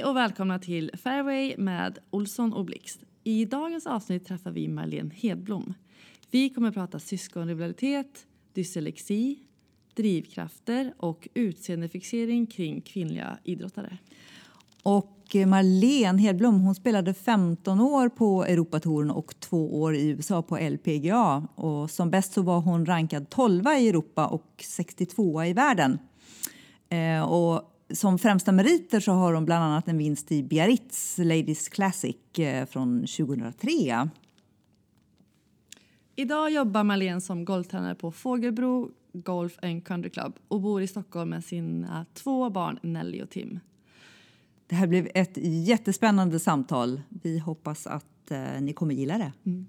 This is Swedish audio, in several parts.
Hej och välkomna till Fairway med Olsson och Blixt. I dagens avsnitt träffar vi Marlene Hedblom. Vi kommer att prata syskonrivalitet, dyslexi, drivkrafter och utseendefixering kring kvinnliga idrottare. Och eh, Marlene Hedblom hon spelade 15 år på Europatouren och två år i USA på LPGA. Och som bäst så var hon rankad 12 i Europa och 62 i världen. Eh, och som främsta meriter så har hon bland annat en vinst i Biarritz Ladies Classic eh, från 2003. Idag jobbar Marlene som golftränare på Fågelbro Golf and Country Club och bor i Stockholm med sina två barn Nelly och Tim. Det här blev ett jättespännande samtal. Vi hoppas att eh, ni kommer gilla det. Mm.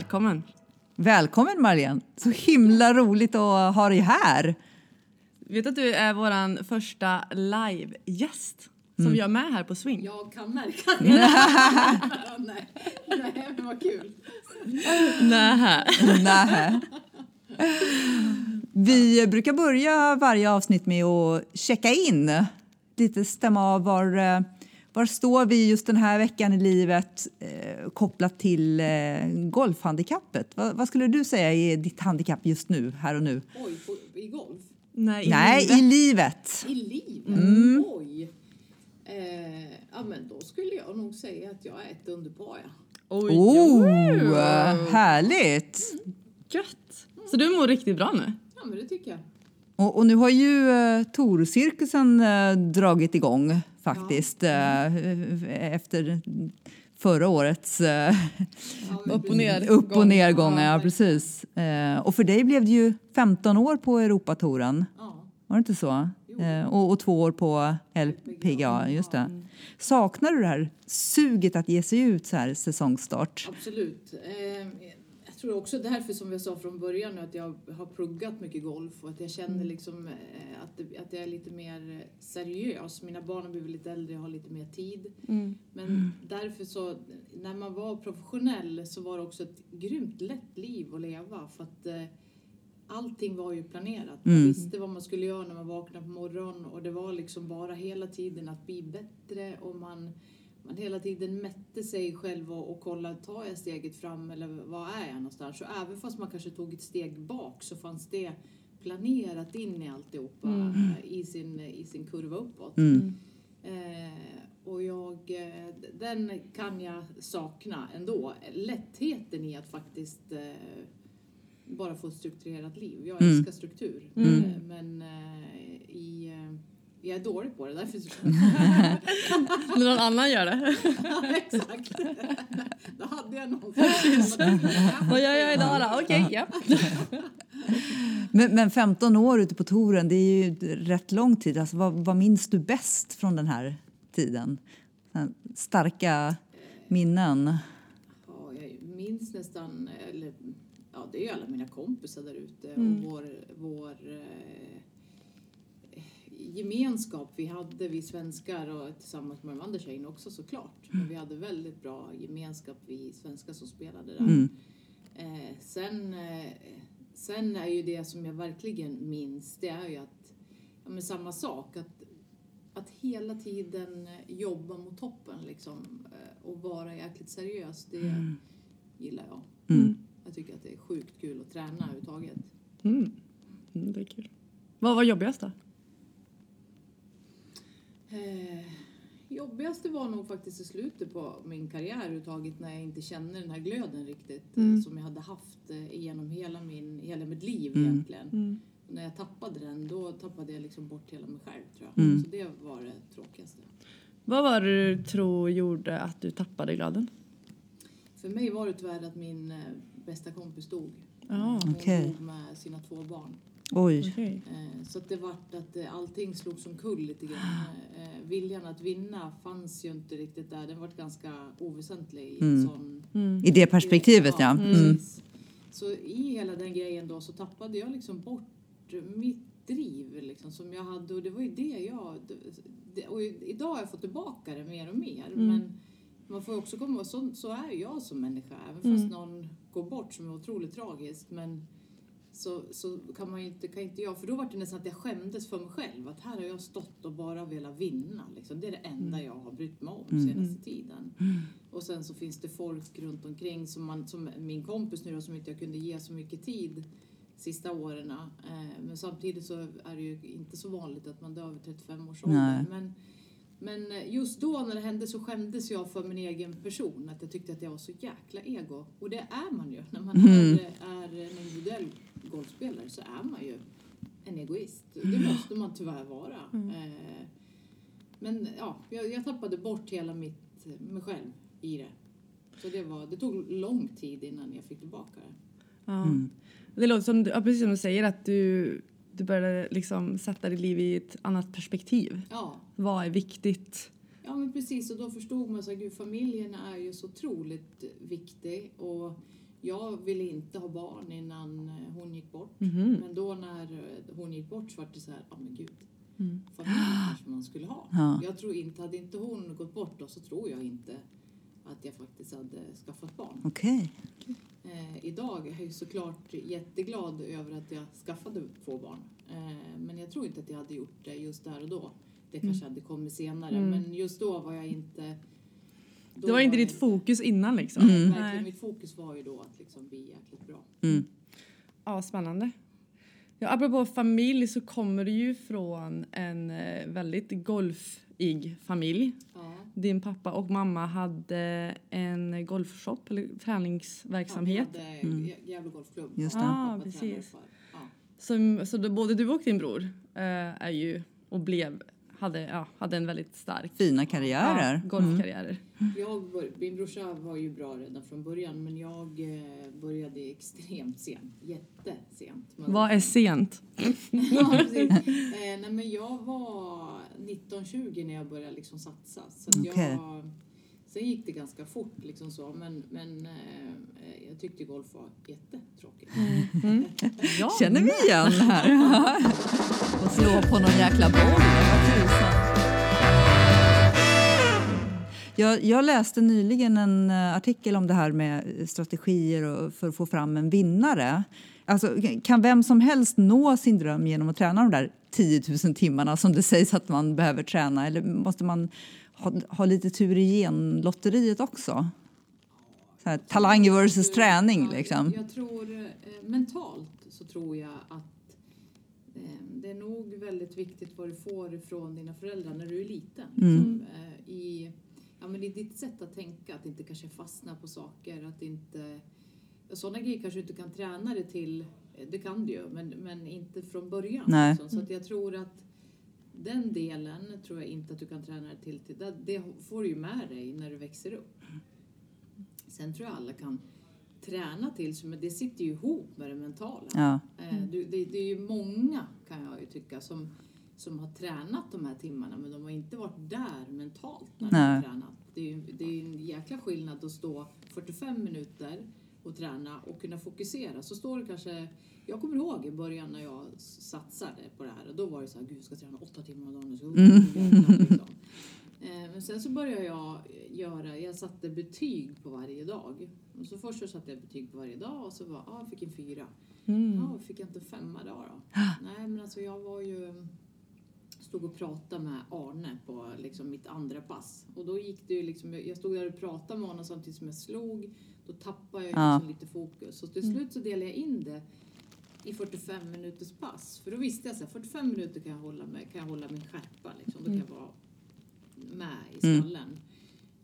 Välkommen. Välkommen Marianne. Så himla roligt att ha dig här. Vet att du är vår första live-gäst som mm. jag är med här på Swing. Jag kan märka det. nej, nej, men vad kul. Nähä. Nähä. Vi brukar börja varje avsnitt med att checka in, lite stämma av var eh, var står vi just den här veckan i livet eh, kopplat till eh, golfhandikappet? Va, vad skulle du säga är ditt handikapp just nu, här och nu? Oj, på, i golf? Nej, i Nej, livet. I livet. I livet? Mm. Oj. Eh, ja, men då skulle jag nog säga att jag är ett underpar, ja. Oj, oh. Härligt! Mm. Gött! Så du mår riktigt bra nu? Ja, men det tycker jag. Och, och nu har ju uh, Torcirkusen uh, dragit igång faktiskt ja. uh, efter förra årets uh, ja, upp och, ner. upp och nedgångar. Ja, precis. Uh, och för dig blev det ju 15 år på Europatouren. Ja. Var det inte så? Och, och, två år på LPGA, just det. Saknar du det här suget att ge sig ut så här säsongstart? Absolut tror också därför som jag sa från början att jag har pluggat mycket golf och att jag känner mm. liksom eh, att, att jag är lite mer seriös. Mina barn har blivit lite äldre, jag har lite mer tid. Mm. Men därför så, när man var professionell så var det också ett grymt lätt liv att leva för att eh, allting var ju planerat. Man mm. visste vad man skulle göra när man vaknade på morgonen och det var liksom bara hela tiden att bli bättre och man man hela tiden mätte sig själv och, och kollade, tar jag steget fram eller var är jag någonstans? Så även fast man kanske tog ett steg bak så fanns det planerat in i alltihopa mm. i, sin, i sin kurva uppåt. Mm. Eh, och jag, eh, den kan jag sakna ändå. Lättheten i att faktiskt eh, bara få ett strukturerat liv. Jag mm. älskar struktur. Mm. Eh, men eh, i eh, jag är dålig på det, därför. När någon annan gör det. ja, exakt. Då hade jag någon Vad gör jag idag då? Okej, okay, ja. men, men 15 år ute på touren, det är ju rätt lång tid. Alltså, vad, vad minns du bäst från den här tiden? Starka minnen? Ja, jag minns nästan, eller ja, det är alla mina kompisar där ute mm. och vår, vår eh, gemenskap vi hade, vi svenskar och tillsammans med de andra tjejerna också såklart. Men vi hade väldigt bra gemenskap, vi svenskar som spelade där. Mm. Eh, sen, eh, sen är ju det som jag verkligen minns, det är ju att, ja men samma sak, att, att hela tiden jobba mot toppen liksom eh, och vara jäkligt seriös, det mm. gillar jag. Mm. Jag tycker att det är sjukt kul att träna överhuvudtaget. Mm. mm det är kul. Vad var jobbigast då? Eh, jobbigaste var nog faktiskt i slutet på min karriär överhuvudtaget när jag inte känner den här glöden riktigt eh, mm. som jag hade haft eh, genom hela, min, hela mitt liv mm. egentligen. Mm. När jag tappade den då tappade jag liksom bort hela mig själv tror jag. Mm. Så det var det tråkigaste. Vad var det du tror gjorde att du tappade glöden? För mig var det tyvärr att min eh, bästa kompis dog. Ah, Hon okay. dog med sina två barn. Oj. Okej. Eh, Så att det vart att eh, allting slog som kull lite grann. Eh, Viljan att vinna fanns ju inte riktigt där. Den vart ganska oväsentlig i en sån... Mm. I det perspektivet, ja. Mm. precis. Så i hela den grejen då så tappade jag liksom bort mitt driv liksom, som jag hade och det var ju det jag... Det, och idag har jag fått tillbaka det mer och mer. Men man får också komma ihåg, så, så är jag som människa. Även fast någon går bort som är otroligt tragiskt. Men så, så kan man ju inte, kan inte jag, för då var det nästan att jag skämdes för mig själv. Att här har jag stått och bara velat vinna. Liksom. Det är det enda jag har brytt mig om senaste tiden. Och sen så finns det folk runt omkring som, man, som min kompis nu då, som inte jag kunde ge så mycket tid sista åren. Eh, men samtidigt så är det ju inte så vanligt att man dör vid 35 års ålder. Men, men eh, just då när det hände så skämdes jag för min egen person. Att jag tyckte att jag var så jäkla ego. Och det är man ju. När man är, är en individuell golfspelare så är man ju en egoist. Det måste man tyvärr vara. Eh, Men ja, jag, jag tappade bort hela mitt, mig själv i det. Så det, var, det tog lång tid innan jag fick tillbaka det. Ja. Det låter som, ja, precis som du säger, att du, du började liksom sätta ditt liv i ett annat perspektiv. Ja, Vad är viktigt? Ja men precis och då förstod man att familjen är ju så otroligt viktig och jag ville inte ha barn innan eh, hon gick bort. Mhm. Men då när eh, hon gick bort så var det så här, ja men gud. Mm. Familj kanske man skulle ha. Ja. Jag tror inte, hade inte hon gått bort då så tror jag inte att jag faktiskt hade skaffat barn. Okej. Eh, idag är jag ju såklart jätteglad över att jag skaffade två barn. Eh, men jag tror inte att jag hade gjort det just där och då. Det kanske hade kommit senare, Mm. men just då var jag inte... Det var inte ditt fokus innan liksom. Nej, verkligen. Nej. Mitt fokus var ju då att liksom bli jäkligt bra. Mm. Ja, spännande. Ja, apropå familj så kommer du ju från en eh, väldigt golfig familj. Ja. Din pappa och mamma hade en golfshop eller träningsverksamhet. Jag hade Gä- Gävle Golfklubb. Just det. Ah, precis. Ja. Så då, både du och din bror eh, är ju och blev, hade, ja, hade en väldigt stark Fina karriärer. ja, golfkarriärer. Jag bör, min brorsa var ju bra redan från början men jag eh, började extremt sent. Jättesent. Men- Vad är sent? ja, precis. Eh, nej, men jag var 19-20 när jag började liksom satsa. Så att Okej. jag, sen gick det ganska fort liksom så men, men eh, jag tyckte golf var jättetråkigt. Ja. Känner vi igen här? Och slå på någon jäkla boll. Jag, jag läste nyligen en eh, artikel om det här med strategier och- för att få fram en vinnare. Alltså, kan vem som helst nå sin dröm genom att träna de där 10 000 timmarna som det sägs att man behöver träna? Eller måste man ha, ha lite tur i genlotteriet också? Så här, talang versus träning liksom. Jag tror eh, mentalt så tror jag att eh, det är nog väldigt viktigt vad du får ifrån dina föräldrar när du är liten. Mm. Liksom, eh, i, ja, men I ditt sätt att tänka, att inte kanske fastna på saker, att inte... Sådana grejer kanske du inte kan träna dig till, det kan du ju, men, men inte från början. Liksom. Så att jag tror att den delen tror jag inte att du kan träna dig till. till det, får du ju med dig när du växer upp. Sen tror jag alla kan träna till sig, men det sitter ju ihop med det mentala. Ja. Eh, du, det, det är ju många, kan jag ju tycka, som, som har tränat de här timmarna, men de har inte varit där mentalt när de Nej. har tränat. Det är det är en jäkla skillnad att stå 45 minuter och träna och kunna fokusera. Så står det kanske... Jag kommer ihåg i början när jag satsade på det här, och då var det så här, gud jag ska träna åtta timmar om dagen. och Så, jäklar, liksom. Eh, Men sen så började jag göra, jag satte betyg på varje dag. Och så först så satte jag betyg på varje dag och så var, ja, jag fick en fyra. Mm. Ja, fick jag inte femma då? då? Nej, men alltså jag var ju... Stod och pratade med Arne på liksom mitt andra pass. Och då gick det ju liksom, jag stod där och pratade med honom samtidigt som jag slog. Då tappade jag Ja. liksom lite fokus. Så till slut så delade jag in det i 45 minuters pass. För då visste jag att 45 minuter kan jag hålla, med, kan jag hålla min skärpa. Liksom. Då kan jag vara med i Mm. skallen.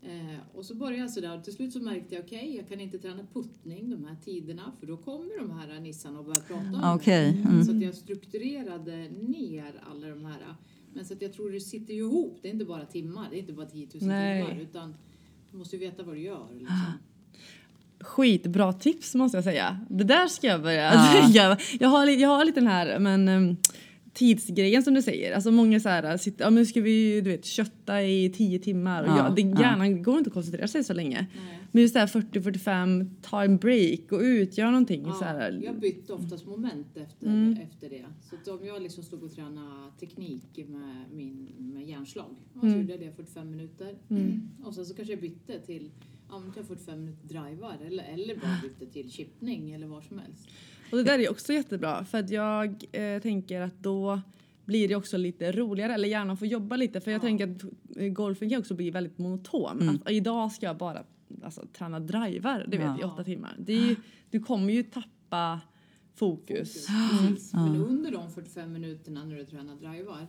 Eh, och så började jag sådär och till slut så märkte jag okej, jag kan inte träna puttning de här tiderna för då kommer de här nissarna och börjar prata med mig. Okej. Mm. Så att jag strukturerade ner alla de här. Men så att jag tror det sitter ju ihop. Det är inte bara timmar, det är inte bara 10 000 Nej. timmar utan du måste ju veta vad du gör. Liksom. skitbra tips måste jag säga. Det där ska jag börja ja. jag, har, jag har lite den här men, um, tidsgrejen som du säger. Alltså många så här, sitter, ja, men nu ska vi du vet, kötta i tio timmar. Och ja, jag, det, hjärnan ja. går inte att koncentrera sig så länge. Nej. Men just det här 40-45, ta en break, gå ut, gör någonting. Ja, så här. Jag bytte oftast moment efter, mm. efter det. Så om jag liksom stod och tränade teknik med, min, med hjärnslag, och så mm. gjorde jag det 45 minuter. Mm. Och sen så kanske jag bytte till ja, 45 minuter drivar eller, eller bara bytte till chippning eller vad som helst. Och det där är också jättebra för att jag eh, tänker att då blir det också lite roligare eller hjärnan får jobba lite för jag tänker att golfen kan också bli väldigt monoton. Mm. Att idag ska jag bara alltså, träna drivar det vet, ja. i åtta timmar. Det är, du kommer ju tappa fokus. fokus. Mm. Men under de 45 minuterna när du tränar drivar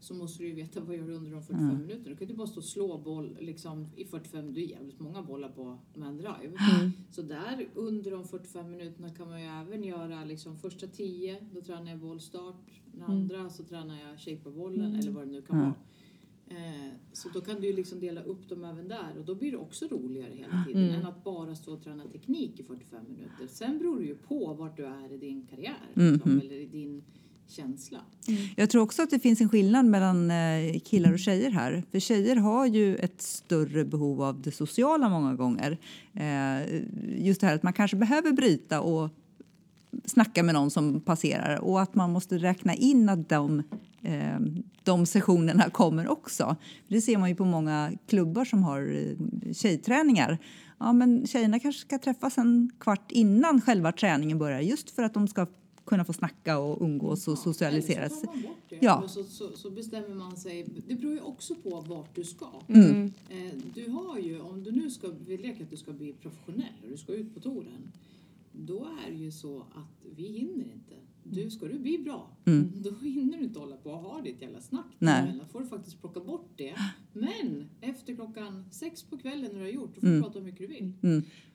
så måste du ju veta vad du gör under de 45 mm. minuterna. Du kan inte bara stå och slå boll liksom, i 45, det är jävligt många bollar på med en drive. Mm. Så där under de 45 minuterna kan man ju även göra liksom första 10, då tränar jag bollstart. Den mm. andra mm. så tränar jag shaperbollen mm. eller vad det nu kan vara. Eh, så då kan du ju liksom dela upp dem även där och då blir det också roligare hela tiden mm. än att bara stå och träna teknik i 45 minuter. Sen beror det ju på vart du är i din karriär liksom, eller i din känsla. Mm. Jag tror också att det finns en skillnad mellan eh, killar och tjejer här. För tjejer har ju ett större behov av det sociala många gånger. Eh, just det här att man kanske behöver bryta och snacka med någon som passerar och att man måste räkna in att de, eh, de sessionerna kommer också. Det ser man ju på många klubbar som har tjejträningar. Ja, men tjejerna kanske ska träffas en kvart innan själva träningen börjar just för att de ska kunna få snacka och umgås och ja, socialiseras. Ja. så, så, så, bestämmer man sig. Det beror ju också på vart du ska. Mm. Eh, du har ju, om du nu ska, vi leker att du ska bli professionell och du ska ut på touren. Då är det ju så att vi hinner inte. Du, ska du bli bra, mm. då hinner du inte hålla på och ha ditt jävla snack. Då får du faktiskt plocka bort det. Men efter klockan sex på kvällen när du har gjort, då får du mm. prata hur mycket du vill.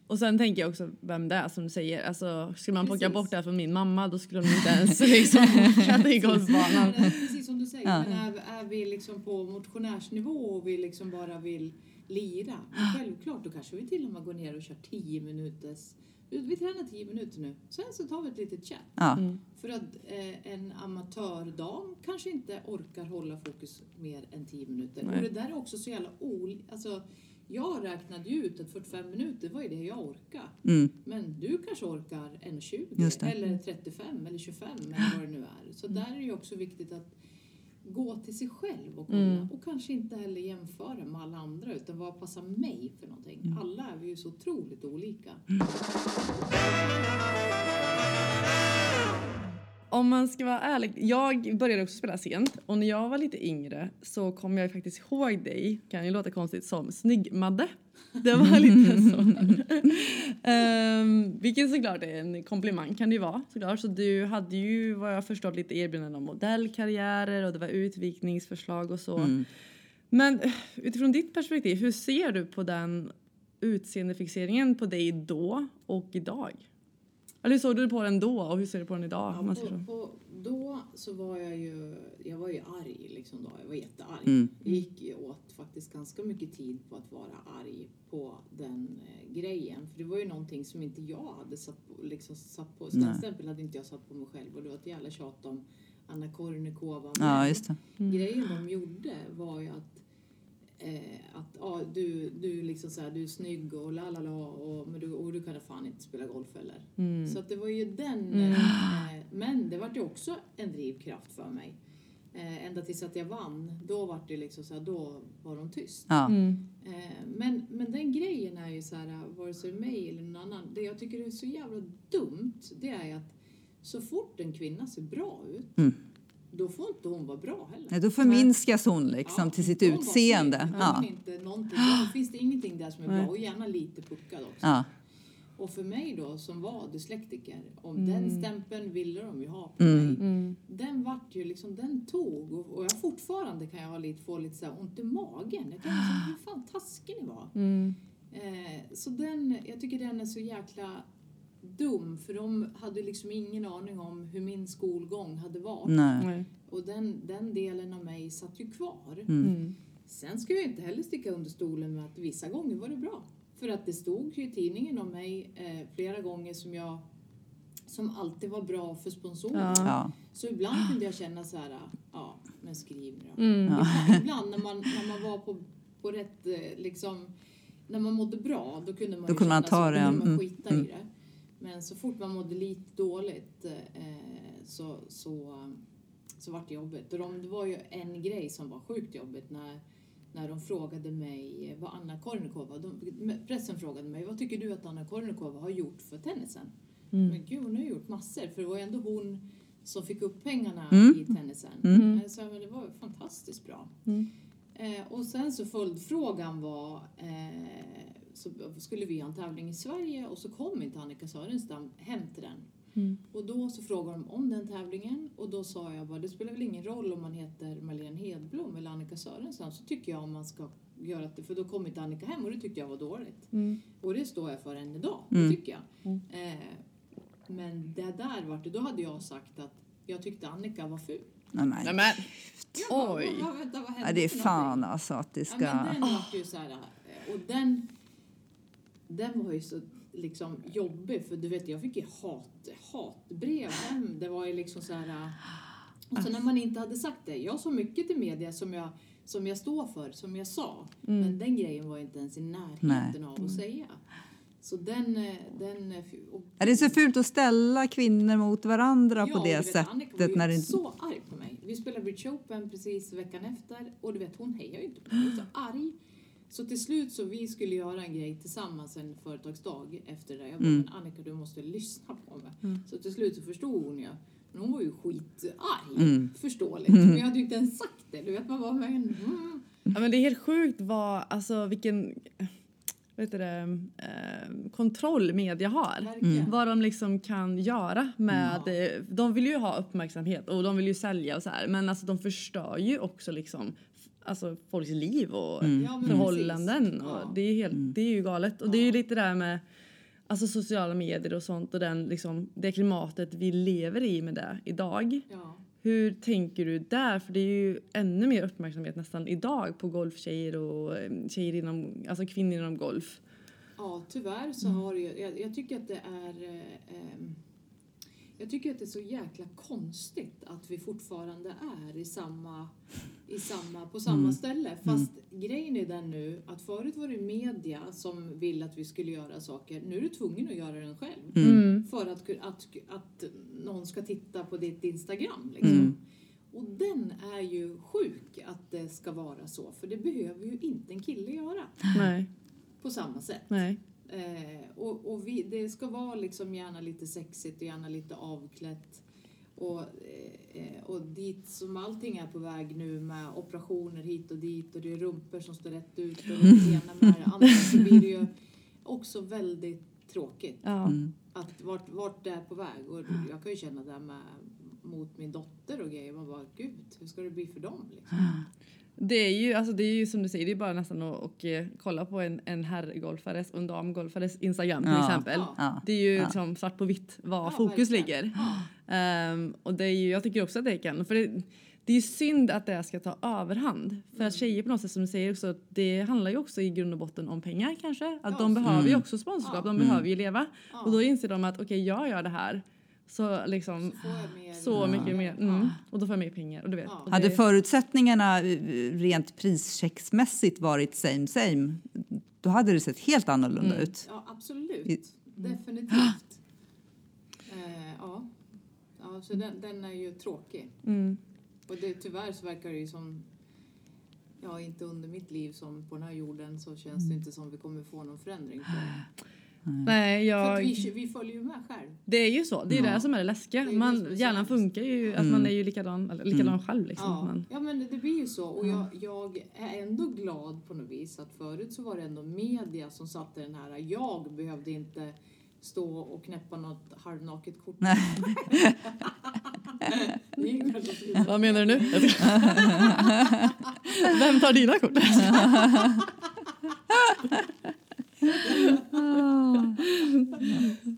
Och sen tänker jag också vem det är som du säger. Alltså, skulle man plocka bort det här från min mamma då skulle hon inte ens liksom åka i golfbanan. Precis som du säger, ja. men är, är vi liksom på motionärsnivå och vi liksom bara vill lira. Självklart, då kanske vi till och med går ner och kör 10 minuters vi tränar 10 minuter nu, sen så tar vi ett litet chat. Ja. Mm. För att eh, en amatördam kanske inte orkar hålla fokus mer än 10 minuter. Nej. Och det där är också så jävla olika. Alltså, jag räknade ju ut att 45 minuter var ju det jag orkar. Mm. Men du kanske orkar 1,20 eller 35 eller 25 eller vad det nu är. Så där är det ju också viktigt att gå till sig själv och kolla. Mm. Och kanske inte heller jämföra med alla andra utan vad passar mig för någonting. Mm. Alla är vi ju så otroligt olika. Om man ska vara ärlig, jag började också spela sent och när jag var lite yngre så kom jag faktiskt ihåg dig, kan ju låta konstigt, som Snygg-Madde. Det var lite så. um, vilket såklart är en komplimang kan det ju vara såklart. Så du hade ju vad jag förstått lite erbjudanden om modellkarriärer och det var utvikningsförslag och så. Mm. Men utifrån ditt perspektiv, hur ser du på den utseendefixeringen på dig då och idag? Eller hur såg du på den då och hur ser du på den idag? Ja, på, på, då så var jag ju, jag var ju arg liksom då. Jag var jättearg. Mm. Jag gick ju åt faktiskt ganska mycket tid på att vara arg på den eh, grejen. För det var ju någonting som inte jag hade satt på, liksom satt på. Till exempel hade inte jag satt på mig själv och det var ett jävla tjat om Anna Kournikova. Ja, just det. Mm. Grejen de gjorde var ju att Eh, att ah, du, du, liksom så här, du är snygg och la la la och, men du, och du kan fan inte spela golf heller. Mm. Så att det var ju den. Mm. Eh, men det var ju också en drivkraft för mig. Eh, ända tills att jag vann, då var det liksom så här, då var de tyst. Ja. Mm. Eh, men, men den grejen är ju så här, vare sig mig eller någon annan, det jag tycker är så jävla dumt, det är att så fort en kvinna ser bra ut mm då får inte hon vara bra heller. Nej, då förminskas hon liksom ja, till sitt utseende. Ja. Inte någonting, då finns det ingenting där som är bra och gärna lite puckad också. Ja. Och för mig då som var dyslektiker, och mm. den stämpeln ville de ju ha på mm. mig. Mm. Den vart ju liksom, den tog och, och jag fortfarande kan jag ha lite, få lite så ont i magen. Jag kan liksom, hur fan taskig ni var. Mm. Eh, så den, jag tycker den är så jäkla dum för de hade liksom ingen aning om hur min skolgång hade varit. Nej. Och den, den delen av mig satt ju kvar. Mm. mm. Sen ska jag inte heller sticka under stolen med att vissa gånger var det bra. För att det stod ju i tidningen om mig eh, flera gånger som jag som alltid var bra för sponsorer. Ja. Så ibland kunde jag känna så här, ja men skriv nu då. Mm. Ibland, ibland när man, när man var på, på rätt, eh, liksom, när man mådde bra då kunde man Då kunde man ta så, det, då kunde man mm, skita mm. i det. Men så fort man mådde lite dåligt eh, så, så, så vart det jobbigt. Och de, det var ju en grej som var sjukt jobbigt när, när de frågade mig vad Anna Kornikova, de, pressen frågade mig, vad tycker du att Anna Kornikova har gjort för tennisen? Mm. Men gud, hon har gjort massor. För det var ju ändå hon som fick upp pengarna Mm. i tennisen. Mm. Eh, Så men det var ju fantastiskt bra. Mm. Eh, och sen så följdfrågan var, eh, så skulle vi ha en tävling i Sverige och så kom inte Annika Sörenstam hem till den. Mm. Och då så frågade de om den tävlingen och då sa jag bara, det spelar väl ingen roll om man heter Marlene Hedblom eller Annika Sörenstam så tycker jag om man ska göra det, för då kom inte Annika hem och det tyckte jag var dåligt. Mm. Och det står jag för än idag, Mm. det tycker jag. Mm. Eh, men det där vart det, då hade jag sagt att jag tyckte Annika var ful. Nej, men. Nej, men. Bara, Oj. vad- vänta, Ja, det är fan någonting? alltså att det Ja, ska... men den vart ju så här, eh, och den, den var ju så liksom jobbig för du vet jag fick ju hat, hatbrev hem. Det var ju liksom så här, eh, och så när man inte hade sagt det, jag sa mycket till media som jag, som jag står för, som jag sa. Mm. Men den grejen var inte ens i närheten Nej. av att säga. Så den, den och, Ja, det är så fult att ställa kvinnor mot varandra på Ja, det och du vet, Annika var sättet. ju När det... så arg på mig. Vi spelade Bridge Open precis veckan efter och du vet hon hejar ju inte på mig. Hon är så arg. Så till slut så vi skulle göra en grej tillsammans en företagsdag efter det. Jag bara, Mm. men Annika du måste lyssna på mig. Mm. Så till slut så förstod hon ju. Men hon var ju skitarg. Mm. Förståeligt. Men jag hade ju inte ens sagt det. Du vet man bara, men mm. Ja, men det är helt sjukt vad, alltså vilken vet du det, eh, kontroll media har. Verkligen. Vad de liksom kan göra med... Eh, De vill ju ha uppmärksamhet och de vill ju sälja och så här. Men alltså de förstör ju också liksom alltså folks liv och Mm. Ja, förhållanden. precis. Och Ja. det, är helt, Mm. det är ju galet. Och det är ju Ja. lite det här med alltså sociala medier och sånt och den, liksom, det klimatet vi lever i med det idag. Ja. Hur tänker du där? För det är ju ännu mer uppmärksamhet nästan idag på golftjejer och eh, tjejer inom, alltså kvinnor inom golf. Ja, tyvärr så Mm. har det jag, jag tycker att det är eh, ehm, jag tycker att det är så jäkla konstigt att vi fortfarande är i samma, i samma, på samma Mm. ställe. Fast grejen är den nu att förut var det media som ville att vi skulle göra saker. Nu är du tvungen att göra den själv. Mm. För att, att, att någon ska titta på ditt Instagram. Liksom. Mm. Och den är ju sjuk att det ska vara så. För det behöver ju inte en kille göra Nej, på samma sätt. nej. Eh, och och vi, det ska vara liksom gärna lite sexigt och gärna lite avklätt. Och, eh, och dit som allting är på väg nu med operationer hit och dit och det är rumpor som står rätt ut och det ena med det andra så blir det ju också väldigt tråkigt Ja. Mm. att vart, vart det är på väg. Och jag kan ju känna det med mot min dotter och grejer. Man bara, gud, hur ska det bli för dem? Liksom? Det är ju, alltså det är ju som du säger, det är bara nästan att och, eh, kolla på en, en herrgolfares och en damgolfares Instagram till Ja. exempel. Ja. Det är ju Ja. liksom svart på vitt var Ja, fokus ligger. Ehm, och det är ju, jag tycker också att det kan, för det, det är ju synd att det ska ta överhand. För Mm. att tjejer på något sätt som du säger också, det handlar ju också i grund och botten om pengar kanske. Att Ja, de behöver ju Mm. också sponsorskap, Ja. de Mm. behöver ju leva. Ja. Och då inser de att okej, jag gör det här. Så liksom Så mer... så Ja. mycket mer. Mm, Ja. och då får jag mer pengar. Och du vet. Ja. och Hade förutsättningarna eh, rent prischecksmässigt varit same same, då hade det sett helt annorlunda Mm. ut. Ja, absolut. I- Definitivt. Eh, ja. ja, så den, den är ju tråkig. Mm. Och det, tyvärr så verkar det ju som... Ja, inte under mitt liv som på den här jorden så känns Mm. det inte som vi kommer få någon förändring på. Nej, jag... att vi, vi följer ju med själv. Det är ju så. Det är Ja. det som är det läskiga. Det är man, hjärnan funkar ju. Att Mm. man är ju likadan, eller likadan själv. Liksom. Ja, Man, ja, men det, det blir ju så. Och jag, jag är ändå glad på något vis att förut så var det ändå media som satte den här. Jag behövde inte stå och knäppa något halvnaket kort. Nej. Vad menar du nu? Vem tar dina kort?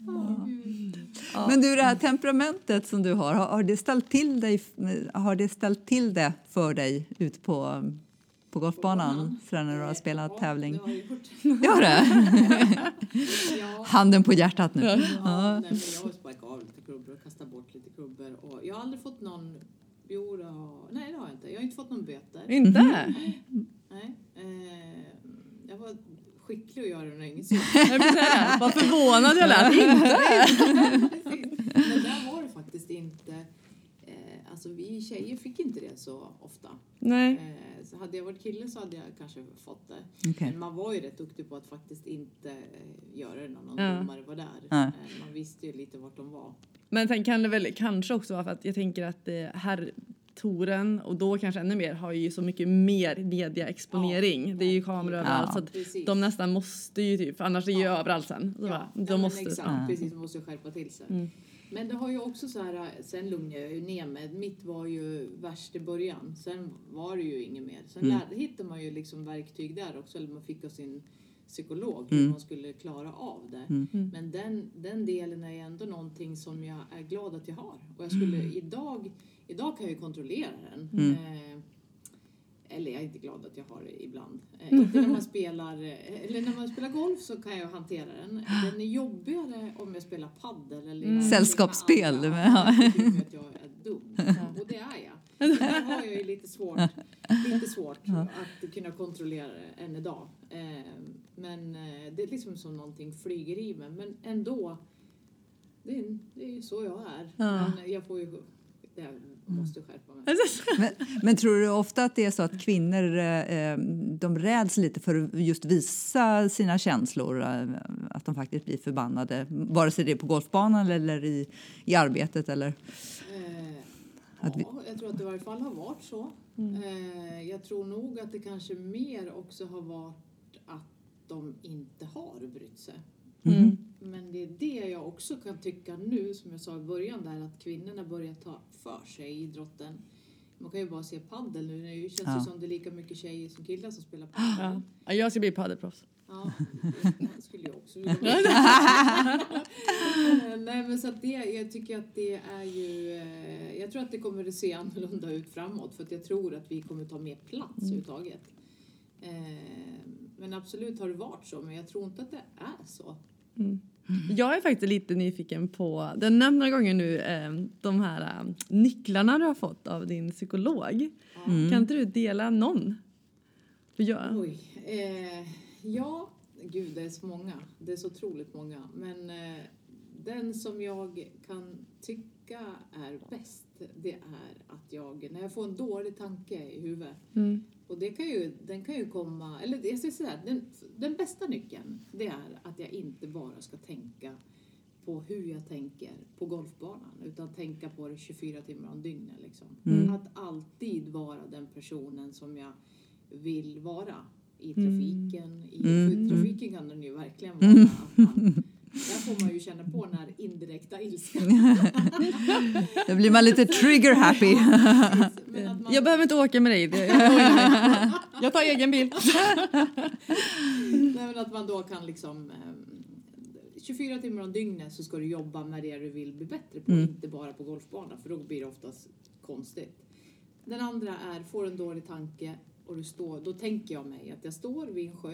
Åh, Gud. Men du, det här temperamentet som du har, har, det ställt till dig, har det ställt till det för dig ut på, på golfbanan sen när du har spelat ja, tävling? det har jag gjort. Gör det? Ja. Handen på hjärtat nu. Ja, nej, men jag har sparkat av lite klubbor och kastat bort lite klubbor. Och jag har aldrig fått någon... Jo, det har, nej det har jag inte. Jag har inte fått någon böter. Inte? Nej. Eh, jag var skicklig att göra det när jag insåg. Jag. Vad förvånad jag lät. Inte? Men där var det faktiskt inte... Eh, alltså vi tjejer fick inte det så ofta. Nej. Eh, så hade jag varit kille så hade jag kanske fått det. Okej. Men man var ju rätt duktig på att faktiskt inte eh, göra det när någon Ja. domare var där. Ja. Eh, man visste ju lite vart de var. Men sen kan det väl kanske också vara för att jag tänker att eh, här touren och då kanske ännu mer har ju så mycket mer mediaexponering. Ja, det är ju kameror överallt så att Precis. de nästan måste ju typ, annars är det ju Ja. överallt sen. Så bara, de måste, exakt, Ja. precis, de måste skärpa till sig. Mm. Men det har ju också så här, sen lugnade jag ju ner mig. Mitt var ju värst i början. Sen var det ju inget mer. Sen Mm. lärde, hittade man ju liksom verktyg där också. Eller man fick av sin psykolog hur Mm. man skulle klara av det. Mm. Mm. Men den, den delen är ändå någonting som jag är glad att jag har. Och jag skulle idag, idag kan jag ju kontrollera den. Mm. Eh, eller jag är inte glad att jag har det ibland. Eh, inte när man spelar, eh, eller när man spelar golf så kan jag hantera den. Den är jobbigare om jag spelar paddel eller Mm. Sällskapsspel, med men andra. ja. Att jag är dum. Och det är jag. Där har jag ju lite svårt, lite svårt att kunna kontrollera det än idag. Eh, Men det är liksom som någonting flyger i mig. Men ändå, det är, det är ju så jag är. Ja. Men jag får ju, jag måste skärpa mig. Men, men tror du ofta att det är så att kvinnor eh, de räds lite för att just visa sina känslor? Eh, att de faktiskt blir förbannade, vare sig det är på golfbanan eller i, i arbetet? Eller? Eh, ja, jag tror att det i varje fall har varit så. Eh, jag tror nog att det kanske mer också har varit att de inte har brytt sig. Mm. Men det är det jag också kan tycka nu, som jag sa i början där, att kvinnorna börjar ta för sig i idrotten. Man kan ju bara se paddel nu, det känns Ja. ju som det är lika mycket tjejer som killar som spelar paddel. Ja. Ja, jag ska bli padelproffs. Ja, det skulle jag också vilja Nej men så att det, jag tycker att det är ju, eh, jag tror att det kommer att se annorlunda ut framåt för att jag tror att vi kommer ta mer plats överhuvudtaget. Eh, Men absolut har det varit så, men jag tror inte att det är så. Jag är faktiskt lite nyfiken på, du har några gånger nu eh, de här eh, nycklarna du har fått av din psykolog. Mm. Kan inte du dela någon? Jag, Oj. Eh, ja, gud det är så många. Det är så otroligt många. Men eh, den som jag kan tycka är bäst, det är att jag, när jag får en dålig tanke i huvudet, mm. Och det kan ju, den kan ju komma, eller jag ska säga, den, den bästa nyckeln, det är att jag inte bara ska tänka på hur jag tänker på golfbanan, utan tänka på det 24 timmar om dygnet. Liksom. Mm. Att alltid vara den personen som jag vill vara i trafiken. I Mm. trafiken kan den ju verkligen vara. Att man, där får man ju känna på den här indirekta ilskan. Då blir man lite trigger happy. Man, jag behöver inte åka med dig. Jag, tar egen- bil. Nej, men att man då kan liksom ehm, 24 timmar om dygnet så ska du jobba med det du vill bli bättre på, Mm. inte bara på golfbanan för då blir det oftast konstigt. Den andra är, får en dålig tanke och du står, då tänker jag mig att jag står vid en sjö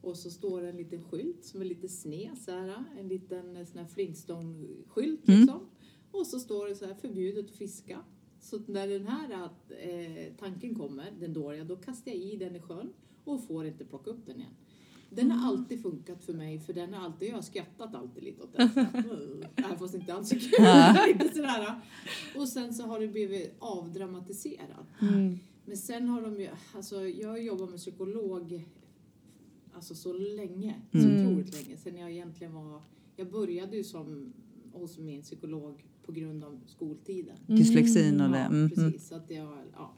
och så står det en liten skylt som är lite sned så här, en liten sån här Flintstone-skylt Mm. liksom. Och så står det så här förbjudet att fiska. Så när den här eh, tanken kommer, den dåliga, då kastar jag i den i sjön och får inte plocka upp den igen. Den har alltid funkat för mig för den har alltid, jag har skrattat alltid lite åt den. Även fast det inte alls är kul. lite sådär. Och sen så har det blivit avdramatiserat. Mm. Men sen har de ju, alltså jag har jobbat med psykolog alltså så länge, så Mm. otroligt länge. Sen jag egentligen var, jag började ju som hos min psykolog på grund av skoltiden. Dyslexin och det. Ja, Mm, mm. precis. Så, att jag, ja.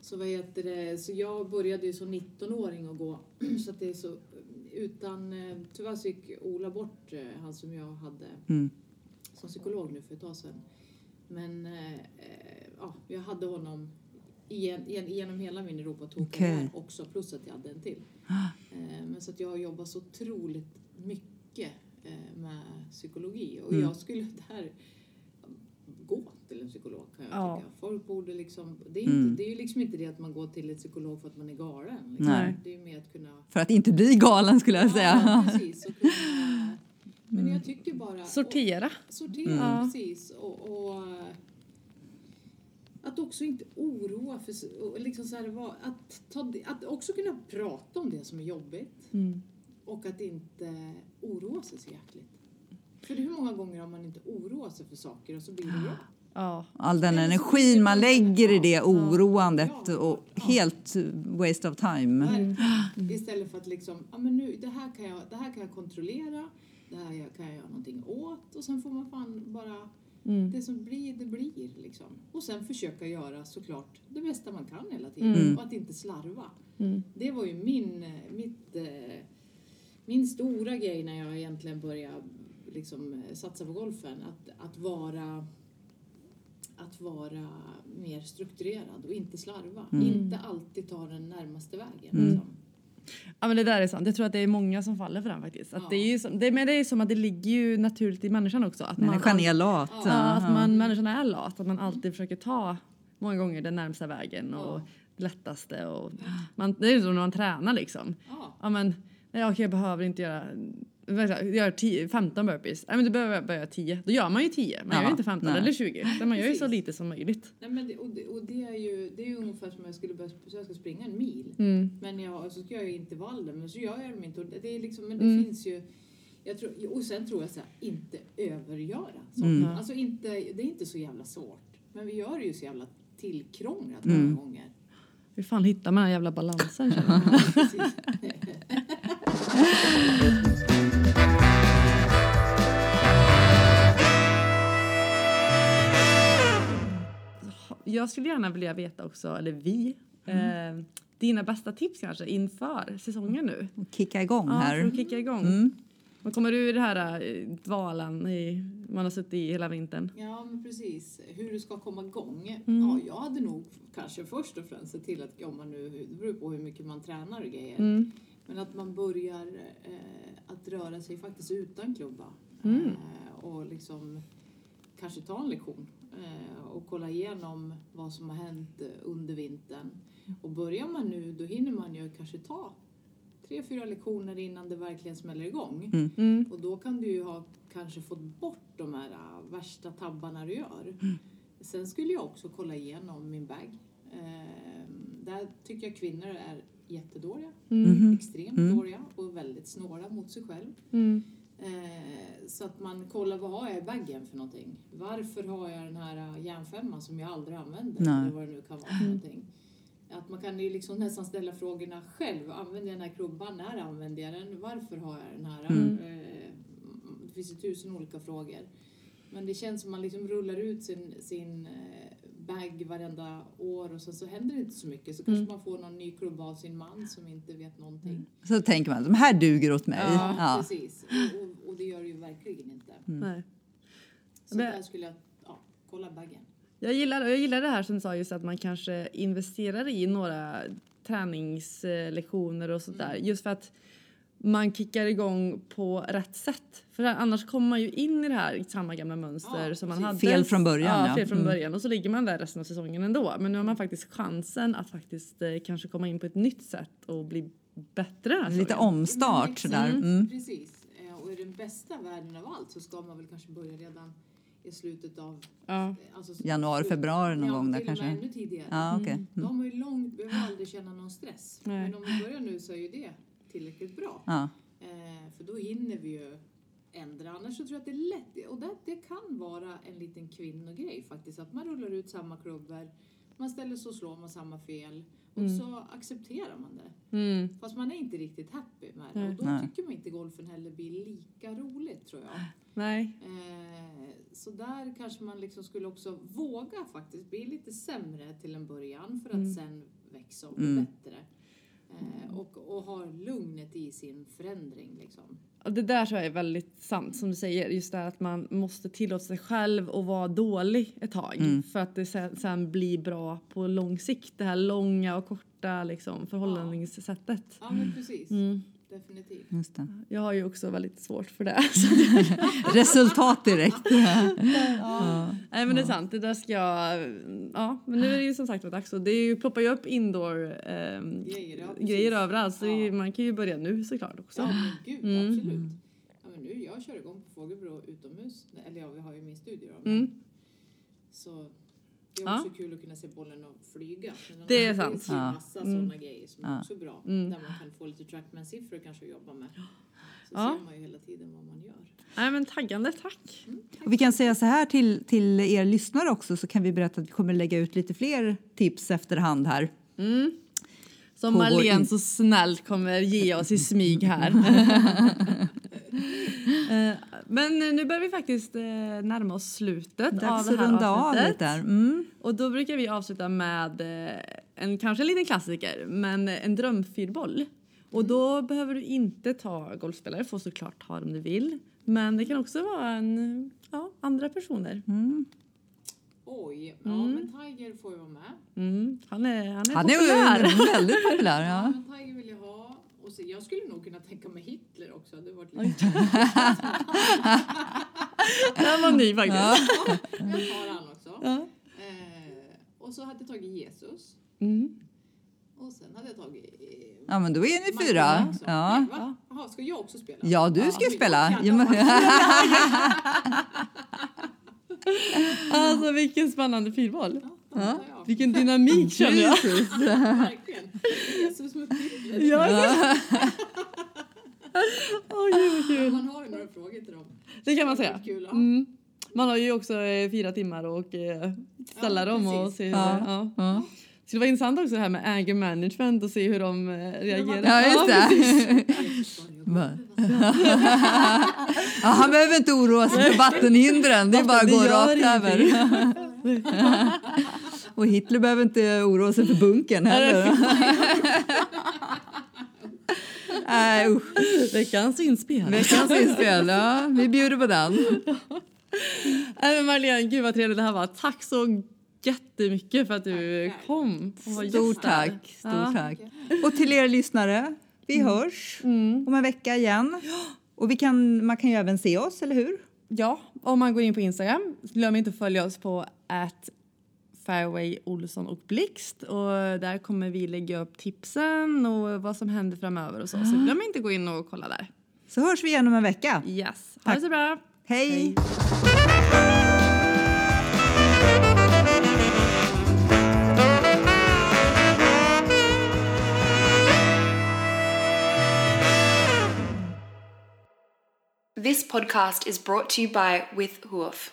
så, vad heter det? så jag började ju som 19-åring att gå. Så att det är så, utan, eh, tyvärr så gick Ola bort, eh, han som jag hade Mm. som psykolog nu för ett tag sedan. Men eh, eh, ja, jag hade honom igen, genom hela min Europatourkarriär Okej. också, plus att jag hade en till. Eh, men så att jag har jobbat så otroligt mycket eh, med psykologi och Mm. jag skulle där gå till en psykolog kan jag Ja. tycka. Folk borde liksom, det är, inte, Mm. det är ju liksom inte det att man går till ett psykolog för att man är galen. Liksom. Nej. Det är ju mer att kunna... För att inte bli galen skulle jag säga. Ja, precis. Och kunna, men jag tycker bara... Sortera. Sortera, Mm. precis. Och, och att också inte oroa för liksom så här, att, ta, att också kunna prata om det som är jobbigt Mm. och att inte oroa sig så jäkligt. För hur många gånger har man inte oroat sig för saker och så blir det bra? Ja. All den energin man lägger i det oroandet och helt waste of time. Verkligen. Istället för att liksom, ja men nu, det här kan jag, det här kan jag kontrollera, det här kan jag göra någonting åt och sen får man fan bara, Mm. det som blir, det blir liksom. Och sen försöka göra såklart det bästa man kan hela tiden Mm. och att inte slarva. Mm. Det var ju min, eh, mitt, eh, min stora grej när jag egentligen började liksom eh, satsa på golfen. Att, att vara att vara mer strukturerad och inte slarva. Mm. Inte alltid ta den närmaste vägen. Mm. Liksom. Ja men det där är sant. Jag tror att det är många som faller för den faktiskt. Att Ja. det är ju som, det, men det är som att det ligger ju naturligt i människan också. Att man, Människan är lat. Ja, att man, människan är lat. Att man alltid försöker ta många gånger den närmsta vägen och Ja. det lättaste. Och man, det är ju som när man tränar liksom. Ja, Ja men nej, okej, jag behöver inte göra Gör 10, 15 burpees. Nej, men du behöver göra 10. Då gör man ju 10. Man Ja, gör inte 15 nej. eller 20. Utan man gör ju så lite som möjligt. nej, men det, och, det, och det är ju det är ju ungefär som jag skulle börja, jag ska springa en mil. Mm. Men jag, så ska jag göra intervaller, men så gör jag dem inte. Och Det är liksom, men det Mm. finns ju... Jag tror, och sen tror jag så här, inte övergöra. Så. Mm. Alltså inte, det är inte så jävla svårt. Men vi gör det ju så jävla tillkrånglat Mm. många gånger. Hur fan hittar man den jävla balansen jag? Ja, skulle gärna vilja veta också, eller vi, Mm. eh, dina bästa tips kanske inför säsongen nu. Kicka igång Ja, här. att kicka igång. Mm. Men kommer du ur det här eh, dvalan i, man har suttit i hela vintern? Ja, men precis. Hur du ska komma igång. Mm. Ja, jag hade nog kanske först och främst sett till att, om man nu, det beror på hur mycket man tränar och grejer. Mm. Men att man börjar eh, att röra sig faktiskt utan klubba. Mm. Eh, och liksom kanske ta en lektion. Eh, och kolla igenom vad som har hänt eh, under vintern. Och börjar man nu, då hinner man ju kanske ta tre, fyra lektioner innan det verkligen smäller igång. Mm. Och då kan du ju ha kanske fått bort de här äh, värsta tabbarna du gör. Sen skulle jag också kolla igenom min bag. Ehm, där tycker jag kvinnor är jättedåliga. Mm. Mhm. Extremt Mm. dåliga och väldigt snåla mot sig själv. Eh, så att man kollar vad har jag i baggen för någonting. Varför har jag den här äh, järnfemman som jag aldrig använder? Nej. Eller vad det nu kan vara för någonting. Att man kan ju liksom nästan ställa frågorna själv. Använder jag den här klubban? När använder jag den? Varför har jag den här? Mm. Eh, det finns ju tusen olika frågor. Men det känns som man liksom rullar ut sin, sin eh, bag varenda år och så, så händer det inte så mycket. Så kanske Mm. man får någon ny klubba av sin man som inte vet någonting. Så tänker man, de här duger åt mig. Ja, Ja. precis. Och, och, det gör det ju verkligen inte. Nej. Så Men- där skulle jag ja, kolla baggen. Jag gillar, jag gillar det här som du sa just att man kanske investerar i några träningslektioner och sådär. Mm. Just för att man kickar igång på rätt sätt. För annars kommer man ju in i det här samma gamla mönster Ja, som man hade. Fel från början, Ja, ja. fel från Mm. början. Och så ligger man där resten av säsongen ändå. Men nu har man faktiskt chansen att faktiskt eh, kanske komma in på ett nytt sätt och bli bättre den här Lite säsongen. omstart sådär. exakt, Mm. Precis. Eh, Och i den bästa världen av allt så ska man väl kanske börja redan i slutet av... Ja. eh, Alltså, Januari, februari någon ja, gång där kanske. ännu tidigare. Ja, okej. Mm. De Mm. har ju långt, behöver aldrig känna någon stress. Nej. Men om vi börjar nu så är ju det tillräckligt bra. Ja. Eh, för då hinner vi ju ändra. Annars så tror jag att det är lätt. Och det, det kan vara en liten kvinnogrej faktiskt. Att man rullar ut samma klubbor. Man ställer sig och slår man samma fel. Och Mm. så accepterar man det. Mm. Fast man är inte riktigt happy med det. Och då Nej. tycker man inte golfen heller blir lika roligt tror jag. Nej. Eh, så där kanske man liksom skulle också våga faktiskt bli lite sämre till en början för att Mm. sen växa och bli Mm. bättre. Eh, och, och ha lugnet i sin förändring liksom. Och det där tror jag är väldigt sant som du säger. Just det här att man måste tillåta sig själv att vara dålig ett tag. Mm. För att det sen, sen blir bra på lång sikt. Det här långa och korta liksom, förhållningssättet. Ja men precis. Mm. definitivt. Just det. Jag har ju också väldigt svårt för det. Resultat direkt. Nej men det är sant, det där ska jag... Ja, men nu är det ju som sagt var dags och det är ju, ploppar ju upp indoor ehm, Grejer, ja, överallt så det Ja. man kan ju börja nu såklart också. Ja, men gud, Mm. absolut. Ja, men nu, jag kör igång på Fågelbro utomhus. Eller ja, vi har ju min studio då. Mm. Så det är Ja. också kul att kunna se bollen och flyga. Men Det är Det sant. finns ju Ja. massa Mm. sådana grejer som är Ja. också bra. Mm. Där man kan få lite trackman-siffror kanske att jobba med. Så Ja. ser man ju hela tiden vad man gör. Nej men taggande, tack. Och vi kan säga så här till, till er lyssnare också så kan vi berätta att vi kommer lägga ut lite fler tips efterhand här. Mm. Som Marlene så snällt kommer ge oss i smyg här. Eh, Men nu börjar vi faktiskt eh, närma oss slutet av Dags det att här av avsnittet. där. Mm. Och då brukar vi avsluta med eh, en kanske en liten klassiker, men en drömfyrboll. Och då behöver du inte ta golfspelare, får såklart ta om du vill. Men det kan också vara en, ja, andra personer. Mm. Oj, ja Mm. men Tiger får ju vara med. Mm, han är, han är Han populär. är väldigt populär. Ja. Ja. men Tiger vill jag ha. Och så, jag skulle nog kunna tänka mig Hitler också. Det varit lite... Den var ny faktiskt. Ja. jag tar han också. Ja. Eh, och så hade jag tagit Jesus. Mm. Och sen hade jag tagit... Eh, ja, men då är ni fyra. Ja. Nej, ska jag också spela? ja, du ska Ja, spela. Ja, men, Alltså vilken spännande fyrboll. Ja. Vilken dynamik känner jag. Verkligen. Jesus Hitler. Ja. Åh gud vad kul. Man har ju några frågor till dem. Det kan man säga. Kul. Mm. Man har ju också eh, fyra timmar och eh, ställa dem och precis. se hur, Ja. Så det var intressant också det här med anger management och se hur de eh, reagerar. Ja, just det. Ja, han behöver inte oroa sig för vattenhindren. Det är bara att Det gå rakt över. Och Hitler behöver inte oroa sig för bunkern heller. Nej, usch. Veckans inspel. Veckans inspel, ja. Vi bjuder på den. Nej, men Marlene, gud vad trevligt det här var. Tack så jättemycket för att du Tack. kom och var Stort tack. Stort Ja. tack. Och till er lyssnare, vi hörs Mm. om en vecka igen. Och vi kan, man kan ju även se oss, eller hur? Ja, om man går in på Instagram, glöm inte att följa oss på at Fairway Olsson och Blixt och där kommer vi lägga upp tipsen och vad som händer framöver och så. Så glöm inte att gå in och kolla där. Så hörs vi igen om en vecka. Yes, ha Tack. det så bra. Hej. This podcast is brought to you by With Hoof.